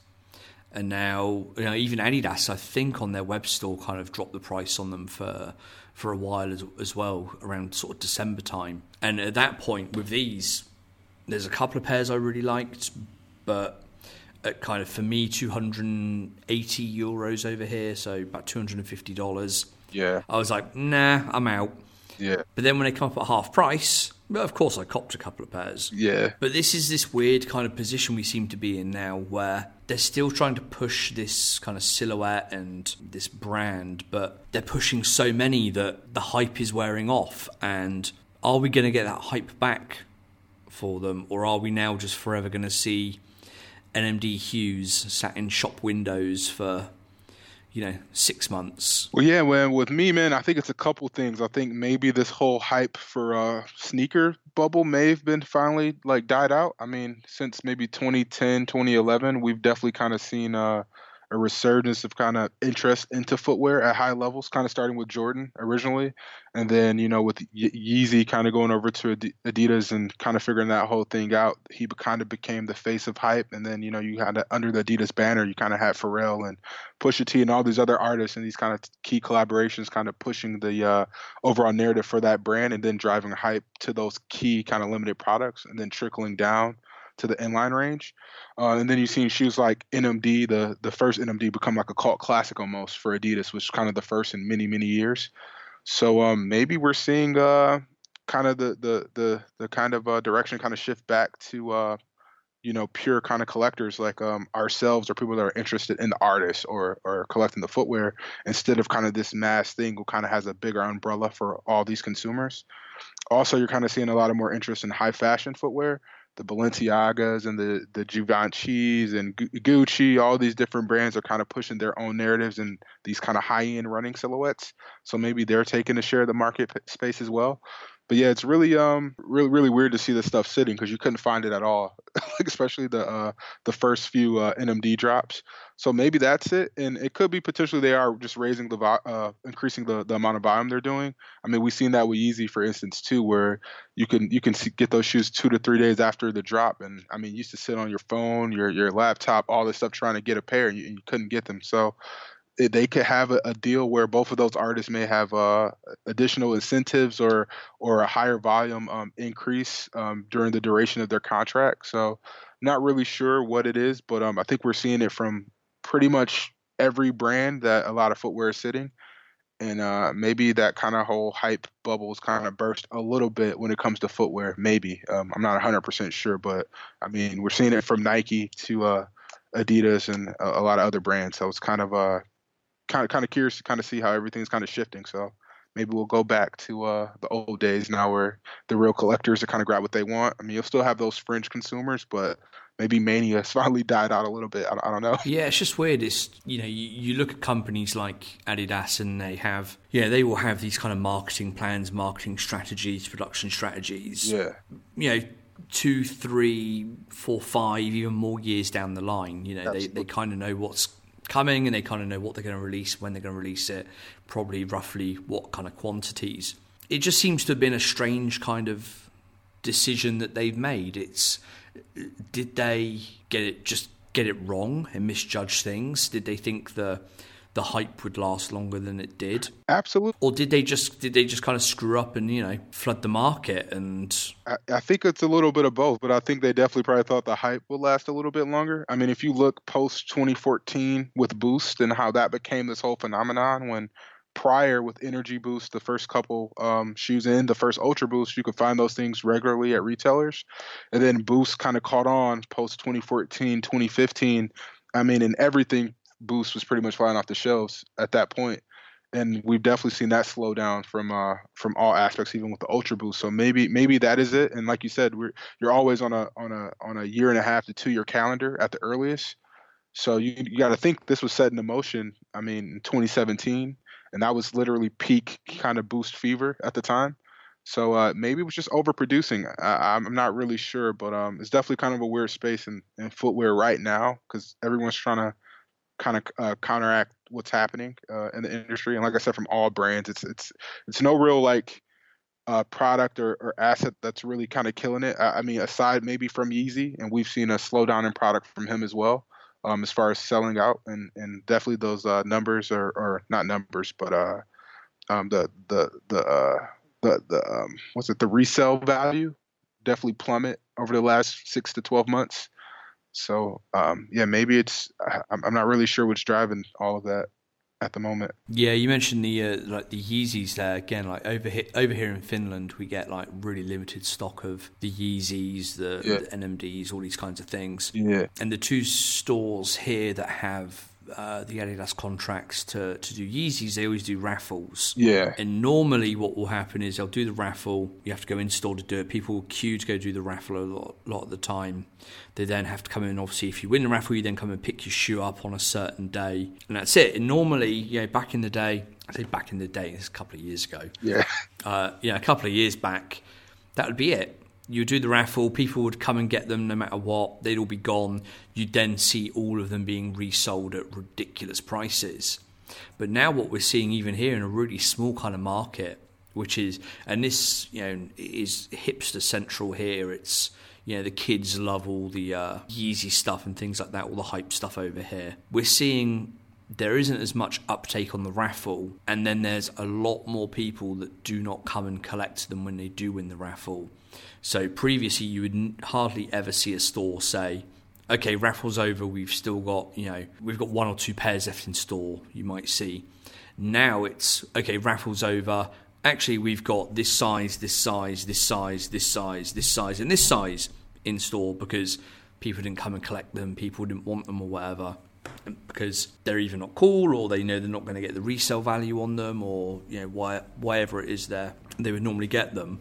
And now, you know, even Adidas, I think, on their web store, kind of dropped the price on them for for a while as, as well, around sort of December time. And at that point, with these, there's a couple of pairs I really liked, but at kind of for me 280 euros over here, so about 250 dollars. Yeah. I was like, nah, I'm out. Yeah. But then when they come up at half price, well, of course I copped a couple of pairs. Yeah. But this is this weird kind of position we seem to be in now where they're still trying to push this kind of silhouette and this brand, but they're pushing so many that the hype is wearing off. And are we going to get that hype back for them, or are we now just forever going to see NMD Hus sat in shop windows for, you know, six months? Well, yeah, well, With me, man, I think it's a couple things. I think maybe this whole hype for uh sneaker bubble may have been finally like died out. I mean, since maybe 2010, 2011, we've definitely kind of seen uh, a resurgence of kind of interest into footwear at high levels, kind of starting with Jordan originally, and then you know with Ye- Yeezy kind of going over to Adidas and kind of figuring that whole thing out. He kind of became the face of hype, and then you know you had under the Adidas banner, you kind of had Pharrell and Pusha T and all these other artists and these kind of key collaborations, kind of pushing the uh, overall narrative for that brand, and then driving hype to those key kind of limited products, and then trickling down to the inline range. Uh, and then you've seen shoes like NMD, the the first NMD become like a cult classic almost for Adidas, which is kind of the first in many many years. So um, maybe we're seeing uh, kind of the the the the kind of uh, direction kind of shift back to uh, you know pure kind of collectors like um, ourselves or people that are interested in the artist or or collecting the footwear instead of kind of this mass thing who kind of has a bigger umbrella for all these consumers. Also, you're kind of seeing a lot of more interest in high fashion footwear the Balenciagas and the the Givenchy's and Gu- Gucci, all these different brands are kind of pushing their own narratives and these kind of high end running silhouettes. So maybe they're taking a share of the market space as well. But yeah, it's really um really really weird to see this stuff sitting because you couldn't find it at all, like especially the uh the first few uh, NMD drops. So maybe that's it, and it could be potentially they are just raising the vo- uh increasing the the amount of volume they're doing. I mean, we've seen that with Yeezy, for instance, too, where you can you can see, get those shoes two to three days after the drop, and I mean, you used to sit on your phone, your your laptop, all this stuff trying to get a pair, and you, and you couldn't get them. So they could have a, a deal where both of those artists may have uh, additional incentives or or a higher volume um, increase um, during the duration of their contract. So not really sure what it is, but um, I think we're seeing it from pretty much every brand that a lot of footwear is sitting. And uh, maybe that kind of whole hype bubble is kind of burst a little bit when it comes to footwear. Maybe um, I'm not 100% sure, but I mean we're seeing it from Nike to uh, Adidas and a, a lot of other brands. So it's kind of uh, kind of kind of curious to kind of see how everything's kind of shifting. So maybe we'll go back to uh, the old days now, where the real collectors are kind of grab what they want. I mean, you'll still have those fringe consumers, but maybe mania has finally died out a little bit. I, don't- I don't know. Yeah, it's just weird. It's you know, you, you look at companies like Adidas, and they have yeah, they will have these kind of marketing plans, marketing strategies, production strategies. Yeah, You know, two, three, four, five, even more years down the line. You know, they they kind of know what's coming, and they kind of know what they're going to release, when they're going to release it, probably roughly what kind of quantities. It just seems to have been a strange kind of decision that they've made. It's did they get it just get it wrong and misjudge things? Did they think the the hype would last longer than it did? Absolutely. Or did they just did they just kind of screw up and you know flood the market and? I, I think it's a little bit of both, but I think they definitely probably thought the hype would last a little bit longer. I mean, if you look post 2014 with Boost and how that became this whole phenomenon when prior with Energy Boost, the first couple um, shoes in, the first Ultra Boost, you could find those things regularly at retailers. And then Boost kind of caught on post 2014, 2015. I mean, and everything Boost was pretty much flying off the shelves at that point. And we've definitely seen that slow down from uh, from all aspects, even with the Ultra Boost. So maybe maybe that is it. And like you said, we're you're always on a on a on a year and a half to two year calendar at the earliest. So you, you got to think this was set into motion. I mean, in 2017, and that was literally peak kind of boost fever at the time. So uh, maybe it was just overproducing. I, am not really sure, but um, it's definitely kind of a weird space in, in footwear right now because everyone's trying to kind of uh, counteract what's happening uh, in the industry. And like I said, from all brands, it's it's it's no real like uh, product or, or asset that's really kind of killing it. I, I, mean, aside maybe from Yeezy, and we've seen a slowdown in product from him as well um, as far as selling out, and and definitely those uh, numbers are or not numbers, but uh, um, the the the uh, the the um, what's it the resale value definitely plummet over the last six to twelve months. So um, yeah, maybe it's I'm not really sure what's driving all of that at the moment. Yeah, you mentioned the uh, like the Yeezys there again. Like over here, over here in Finland, we get like really limited stock of the Yeezys, the, yeah. the NMDs, all these kinds of things. Yeah, and the two stores here that have uh, the Adidas contracts to, to do Yeezys, they always do raffles. Yeah. And normally, what will happen is they'll do the raffle. You have to go in store to do it. People queue to go do the raffle a lot, lot of the time. They then have to come in. Obviously, if you win the raffle, you then come and pick your shoe up on a certain day, and that's it. And normally, you know, back in the day, I say back in the day, it's a couple of years ago. Yeah. Uh, yeah, a couple of years back, that would be it you do the raffle, people would come and get them no matter what, they'd all be gone. You'd then see all of them being resold at ridiculous prices. But now, what we're seeing even here in a really small kind of market, which is, and this, you know, is hipster central here. It's, you know, the kids love all the uh, Yeezy stuff and things like that, all the hype stuff over here. We're seeing there isn't as much uptake on the raffle, and then there's a lot more people that do not come and collect them when they do win the raffle. So previously, you would hardly ever see a store say, "Okay, raffle's over. We've still got you know we've got one or two pairs left in store." You might see. Now it's okay. Raffle's over. Actually, we've got this size, this size, this size, this size, this size, and this size in store because people didn't come and collect them. People didn't want them or whatever because they're either not cool or they know they're not going to get the resale value on them or you know why, whatever it is there they would normally get them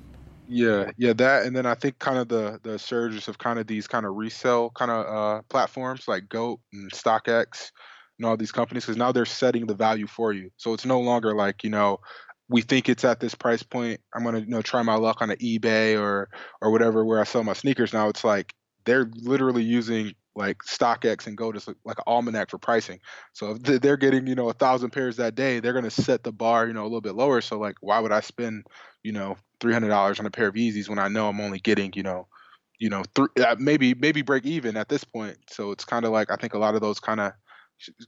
yeah, yeah, that, and then I think kind of the the surges of kind of these kind of resale kind of uh, platforms like Goat and StockX and all these companies, because now they're setting the value for you. So it's no longer like you know we think it's at this price point. I'm gonna you know try my luck on an eBay or or whatever where I sell my sneakers. Now it's like they're literally using like StockX and Goat as like an almanac for pricing. So if they're getting you know a thousand pairs that day, they're gonna set the bar you know a little bit lower. So like why would I spend you know three hundred dollars on a pair of Yeezys when I know I'm only getting you know, you know, th- uh, maybe maybe break even at this point. So it's kind of like I think a lot of those kind of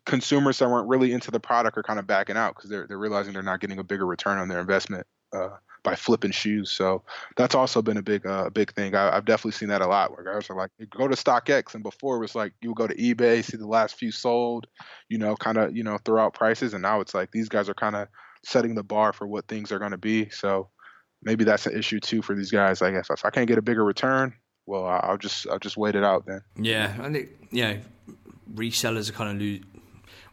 consumers that weren't really into the product are kind of backing out because they're they're realizing they're not getting a bigger return on their investment uh, by flipping shoes. So that's also been a big uh, big thing. I, have definitely seen that a lot where guys are like, go to StockX, and before it was like you would go to eBay, see the last few sold, you know, kind of you know throw out prices, and now it's like these guys are kind of setting the bar for what things are going to be. So maybe that's an issue too for these guys. Like if, if I can't get a bigger return, well, I'll just I'll just wait it out then. Yeah, I think you know resellers are kind of lose.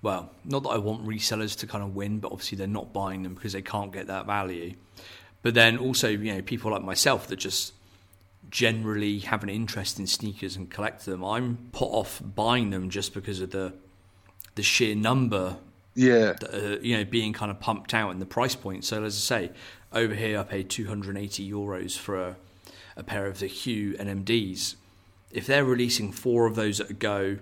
Well, not that I want resellers to kind of win, but obviously they're not buying them because they can't get that value. But then also, you know, people like myself that just generally have an interest in sneakers and collect them. I'm put off buying them just because of the the sheer number yeah uh, you know being kind of pumped out and the price point so as i say over here, I paid 280 euros for a, a pair of the Hu NMDs. If they're releasing four of those at a go,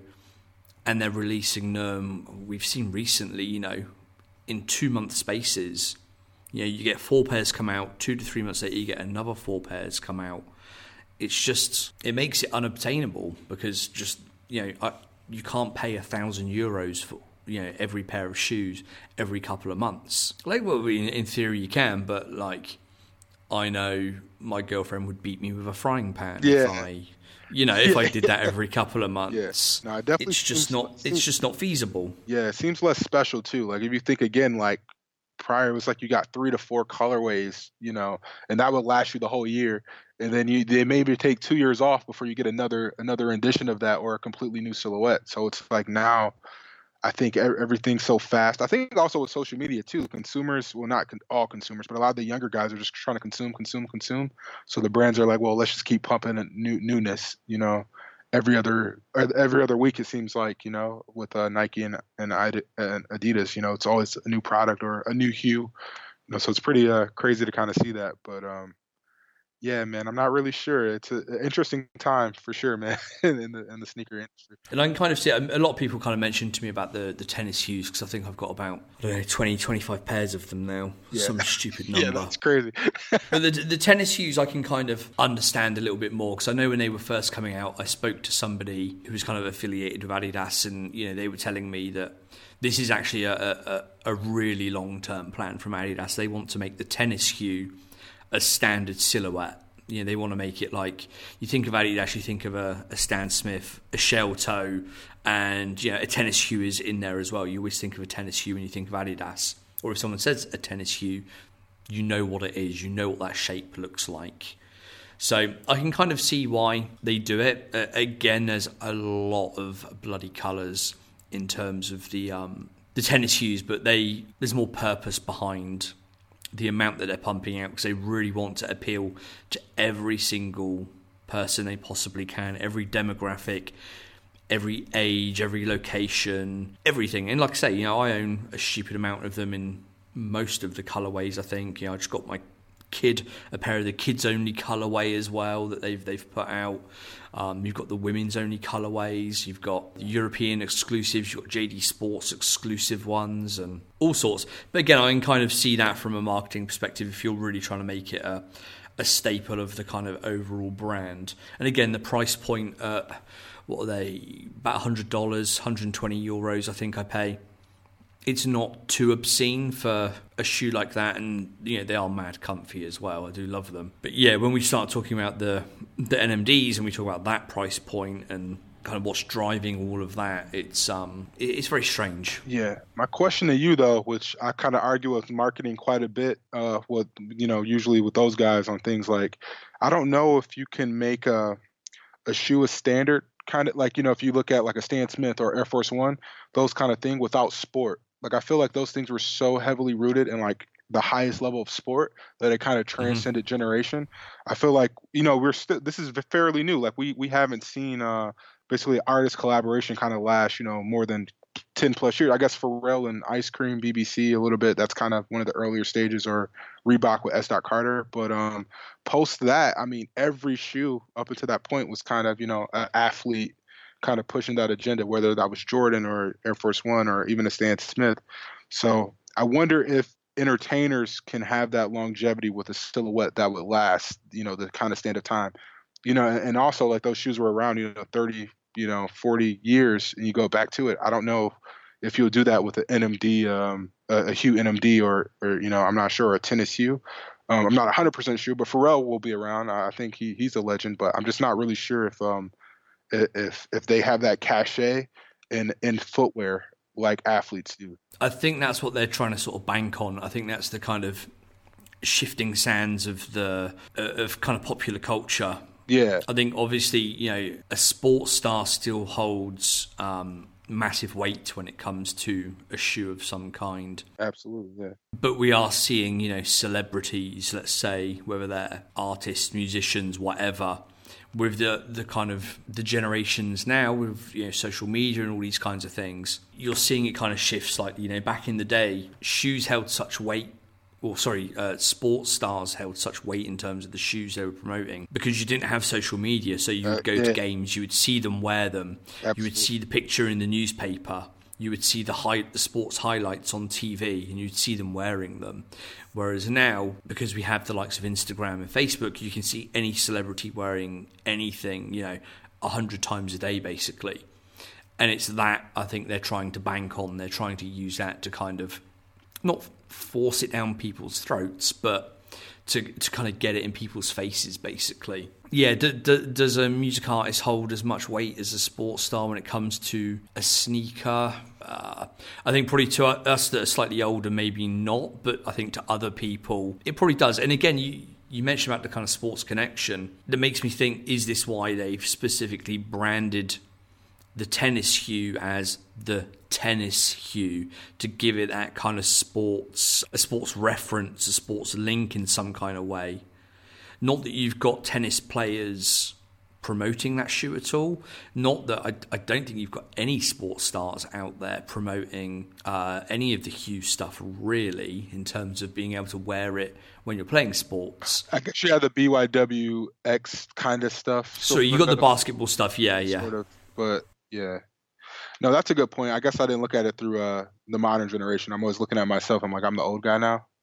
and they're releasing them, we've seen recently, you know, in two month spaces, you know, you get four pairs come out, two to three months later, you get another four pairs come out. It's just, it makes it unobtainable because just, you know, I, you can't pay a thousand euros for you know every pair of shoes every couple of months. Like, well, in, in theory you can, but like I know my girlfriend would beat me with a frying pan Yeah. if I, you know, if I did that every couple of months. Yeah. No, it definitely it's just not. seems- It's just not feasible. Yeah, it seems less special too. Like if you think again, like prior it was like you got three to four colorways, you know, and that would last you the whole year. And then you they maybe take two years off before you get another another edition of that or a completely new silhouette. So it's like now I think everything's so fast. I think also with social media too, consumers, well, not con- all consumers, but a lot of the younger guys are just trying to consume, consume, consume. So the brands are like, well, let's just keep pumping a new newness, you know, every other every other week. It seems like, you know, with uh, Nike and and and Adidas, you know, it's always a new product or a new hue. You know, so it's pretty uh, crazy to kind of see that. But um, yeah, man, I'm not really sure. It's an interesting time for sure, man, in the in the sneaker industry. And I can kind of see um, a lot of people kind of mentioned to me about the, the tennis shoes because I think I've got about I don't know 20, 25 pairs of them now. Yeah. Some stupid number. Yeah, that's crazy. But the, the tennis shoes I can kind of understand a little bit more because I know when they were first coming out, I spoke to somebody who was kind of affiliated with Adidas, and you know they were telling me that this is actually a, a, a really long term plan from Adidas. They want to make the tennis shoe a standard silhouette. You know, they want to make it like you think of Adidas, you actually think of a, a Stan Smith, a shell toe, and you know a tennis shoe is in there as well. You always think of a tennis shoe when you think of Adidas, or if someone says a tennis shoe, you know what it is, you know what that shape looks like. So I can kind of see why they do it. Uh, again, there's a lot of bloody colours in terms of the um, the tennis shoes, but they there's more purpose behind the amount that they're pumping out because they really want to appeal to every single person they possibly can, every demographic, every age, every location, everything. And like I say, you know, I own a stupid amount of them in most of the colorways. I think you know, I just got my kid a pair of the kids only colorway as well that they've they've put out. Um, you've got the women's only colorways. You've got European exclusives. You've got JD Sports exclusive ones and all sorts. But again, I can kind of see that from a marketing perspective. If you're really trying to make it a a staple of the kind of overall brand, and again, the price point. Uh, what are they? About hundred dollars, hundred and twenty euros. I think I pay it's not too obscene for a shoe like that and you know they are mad comfy as well i do love them but yeah when we start talking about the the nmds and we talk about that price point and kind of what's driving all of that it's um it's very strange Yeah. My question to you though, which I kind of argue with marketing quite a bit, uh, with you know, usually with those guys on things like, I don't know if you can make a a shoe a standard kind of like you know if you look at like a Stan Smith or Air Force One, those kind of thing without sport. Like I feel like those things were so heavily rooted in like the highest level of sport that it kind of transcended generation. I feel like you know we're still this is fairly new. Like we we haven't seen uh basically artist collaboration kind of last you know more than 10 plus years. I guess Pharrell and Ice Cream BBC a little bit. That's kind of one of the earlier stages, or Reebok with S. Dot Carter. But um, post that, I mean, every shoe up until that point was kind of you know an athlete kind of pushing that agenda, whether that was Jordan or Air Force One or even a Stan Smith. So I wonder if entertainers can have that longevity with a silhouette that would last, you know, the kind of stand of time. You know, and also like those shoes were around, you know, 30, you know, 40 years and you go back to it. I don't know if you'll do that with an NMD, um, a, a Hu NMD or, or, you know, I'm not sure, a tennis Hu. Um, I'm not 100% sure, but Pharrell will be around. I think he, he's a legend, but I'm just not really sure if um if if they have that cachet in in footwear like athletes do. i think that's what they're trying to sort of bank on i think that's the kind of shifting sands of the uh, of kind of popular culture Yeah, I think obviously, you know, a sports star still holds um, massive weight when it comes to a shoe of some kind. absolutely. Yeah. But we are seeing, you know, celebrities, let's say, whether they're artists, musicians, whatever, with the, the kind of the generations now with you know social media and all these kinds of things, you're seeing it kind of shift slightly. You know, back in the day, shoes held such weight or sorry, uh, sports stars held such weight in terms of the shoes they were promoting because you didn't have social media. So you would Uh, go yeah. to games, you would see them wear them, you would see the picture in the newspaper, you would see the high, the sports highlights on TV, and you'd see them wearing them. Whereas now, because we have the likes of Instagram and Facebook, you can see any celebrity wearing anything, you know, a hundred times a day basically and it's that I think they're trying to bank on. They're trying to use that to kind of not force it down people's throats, but to to kind of get it in people's faces, basically. Yeah, d- d- does a music artist hold as much weight as a sports star when it comes to a sneaker? Uh, I think probably to us that are slightly older, maybe not, but I think to other people, it probably does. And again, you you mentioned about the kind of sports connection that makes me think: is this why they've specifically branded the tennis Hu as the tennis Hu to give it that kind of sports a sports reference a sports link in some kind of way not that you've got tennis players promoting that shoe at all not that i, I don't think you've got any sports stars out there promoting uh, any of the Hu stuff really in terms of being able to wear it when you're playing sports I guess you have the BYWX kind of stuff. so you got the basketball stuff yeah yeah Sort of, but yeah. No, that's a good point. I guess I didn't look at it through uh, the modern generation. I'm always looking at myself. I'm like, I'm the old guy now.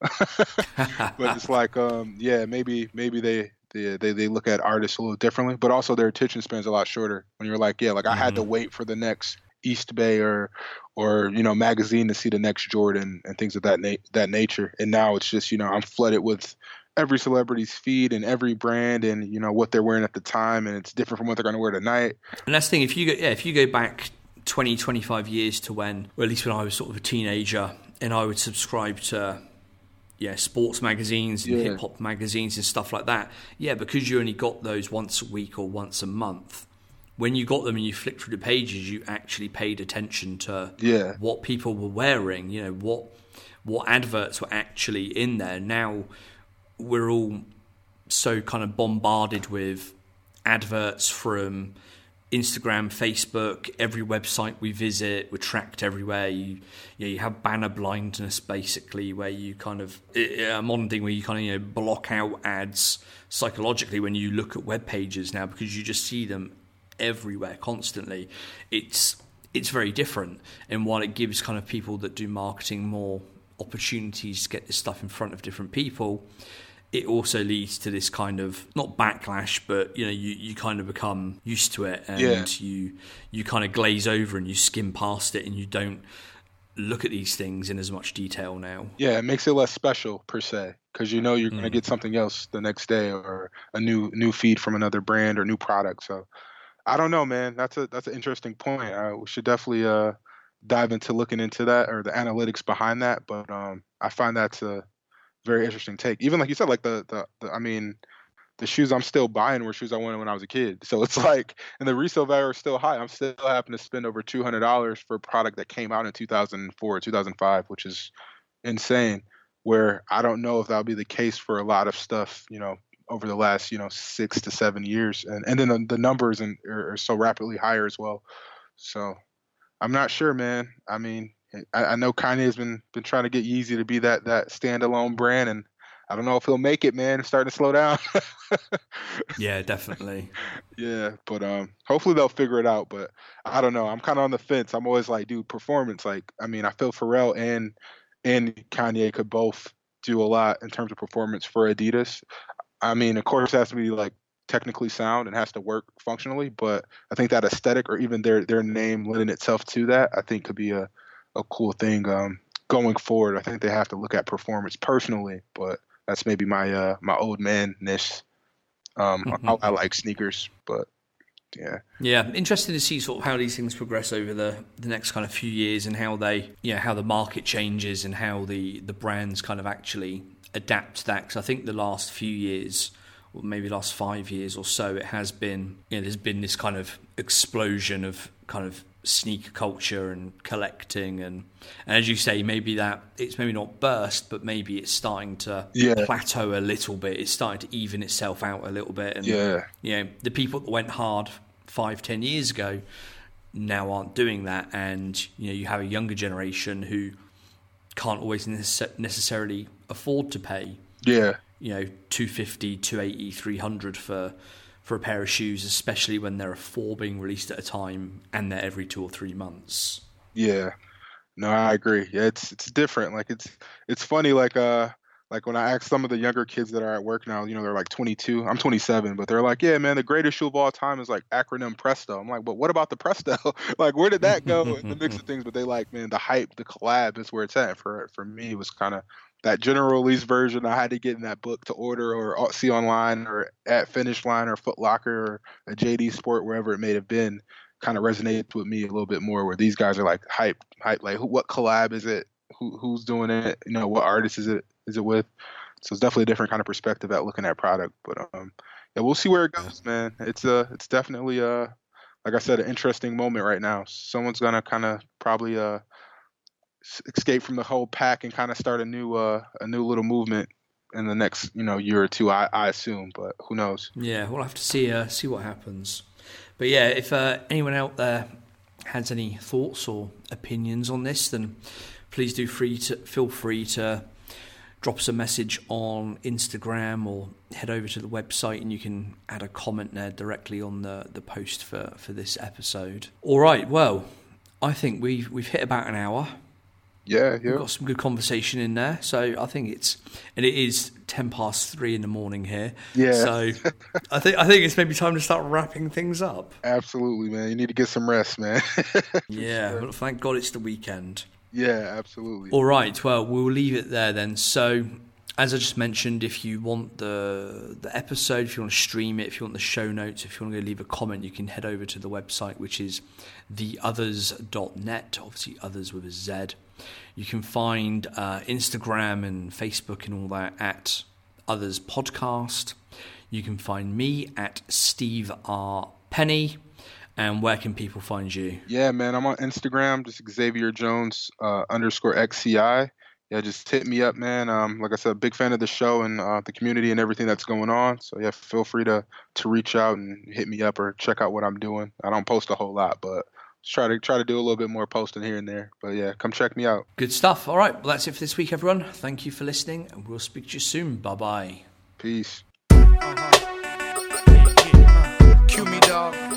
but it's like, um, yeah, maybe maybe they, they they they look at artists a little differently, but also their attention span's a lot shorter. When you're like, yeah, like I had to Mm-hmm. wait for the next Eastbay or or you know magazine to see the next Jordan and things of that na- that nature. And now it's just you know I'm flooded with every celebrity's feed and every brand and you know what they're wearing at the time and it's different from what they're going to wear tonight And that's the thing. If you go, yeah, if you go back 20, 25 years to when, or at least when I was sort of a teenager, and I would subscribe to, yeah, sports magazines and Yeah. hip hop magazines and stuff like that. Yeah, because you only got those once a week or once a month. When you got them and you flicked through the pages, you actually paid attention to Yeah. what people were wearing. You know what what adverts were actually in there. Now we're all so kind of bombarded with adverts from Instagram, Facebook, every website we visit, we're tracked everywhere. You, you, know, you have banner blindness, basically, where you kind of a modern thing where you kind of you know block out ads psychologically when you look at web pages now because you just see them everywhere constantly. It's it's very different, and while it gives kind of people that do marketing more opportunities to get this stuff in front of different people, it also leads to this kind of not backlash, but you know, you, you kind of become used to it and Yeah. you you kind of glaze over and you skim past it and you don't look at these things in as much detail now. Yeah, it makes it less special per se because you know you're gonna Mm. get something else the next day or a new new feed from another brand or new product. So I don't know, man. That's a that's an interesting point. Uh, we should definitely uh, dive into looking into that or the analytics behind that. But um, I find that's a very interesting take. Even like you said, like the the, the I mean. The shoes I'm still buying were shoes I wanted when I was a kid. So it's like, and the resale value is still high. I'm still having to spend over $200 for a product that came out in 2004, 2005, which is insane where I don't know if that'll be the case for a lot of stuff, you know, over the last, you know, six to seven years. And and then the, the numbers and are, are so rapidly higher as well. So I'm not sure, man. I mean, I, I know Kanye's been been trying to get Yeezy to be that that standalone brand, and I don't know if he'll make it, man. It's starting to slow down. Yeah, definitely. Yeah, but um, hopefully they'll figure it out. But I don't know. I'm kind of on the fence. I'm always like, dude, performance. Like, I mean, I feel Pharrell and and Kanye could both do a lot in terms of performance for Adidas. I mean, of course, it has to be like technically sound and has to work functionally. But I think that aesthetic or even their their name lending itself to that, I think could be a a cool thing um, going forward. I think they have to look at performance personally, but that's maybe my uh my old man ness. Um, I, I like sneakers, but yeah, Yeah, interesting to see sort of how these things progress over the, the next kind of few years and how they, you know, how the market changes and how the, the brands kind of actually adapt to that. Because I think the last few years, or maybe last five years or so, it has been, you know, there's been this kind of explosion of kind of sneaker culture and collecting and, and as you say maybe that it's maybe not burst but maybe it's starting to Yeah. plateau a little bit it's starting to even itself out a little bit and Yeah. you know the people that went hard five ten years ago now aren't doing that and you know you have a younger generation who can't always necess- necessarily afford to pay yeah, you know 250 280 300 for for a pair of shoes especially when there are four being released at a time and they're every two or three months yeah. No, I agree. Yeah, it's it's different. Like it's it's funny. Like uh, like when I ask some of the younger kids that are at work now, you know, they're like 22. I'm 27, but they're like, yeah, man, the greatest shoe of all time is like acronym Presto. I'm like, but what about the Presto? like, where did that go in the mix of things? But they like, man, the hype, the collab is where it's at. For for me, it was kind of that general release version. I had to get in that book to order or see online or at Finish Line or Foot Locker or a JD Sport, wherever it may have been. Kind of resonated with me a little bit more. Where these guys are like hype, hype. Like, who, what collab is it? Who, who's doing it? You know, what artist is it? is it with? So it's definitely a different kind of perspective at looking at product. But um, yeah, we'll see where it goes, man. It's uh, it's definitely uh, like I said, an interesting moment right now. Someone's gonna kind of probably uh, escape from the whole pack and kind of start a new uh, a new little movement in the next you know year or two. I, I assume, but who knows? Yeah, we'll have to see uh, see what happens. But yeah, if uh, anyone out there has any thoughts or opinions on this, then please do free to feel free to drop us a message on Instagram or head over to the website and you can add a comment there directly on the, the post for, for this episode. All right, well, I think we've we've hit about an hour. Yeah, yeah. We've got some good conversation in there. So I think it's and it is ten past three in the morning here. Yeah. So I think I think it's maybe time to start wrapping things up. Absolutely, man. You need to get some rest, man. yeah. Sure. Well, thank God it's the weekend. Yeah, absolutely. All right. Well, we'll leave it there then. So, as I just mentioned, if you want the the episode, if you want to stream it, if you want the show notes, if you want to leave a comment, you can head over to the website, which is theotherz.net. Obviously, others with a Z. You can find uh, Instagram and Facebook and all that at Otherz Podcast. You can find me at Steve R Penny. And where can people find you? Yeah, man, I'm on Instagram, just Xavier Jones uh, underscore XCI. Yeah, just hit me up, man. Um, like I said, big fan of the show and uh, the community and everything that's going on. So yeah, feel free to to reach out and hit me up or check out what I'm doing. I don't post a whole lot, but try to try to do a little bit more posting here and there. But yeah, come check me out. Good stuff. All right, well that's it for this week, everyone. Thank you for listening, and we'll speak to you soon. Bye bye. Peace. Uh-huh. Cue me, dog.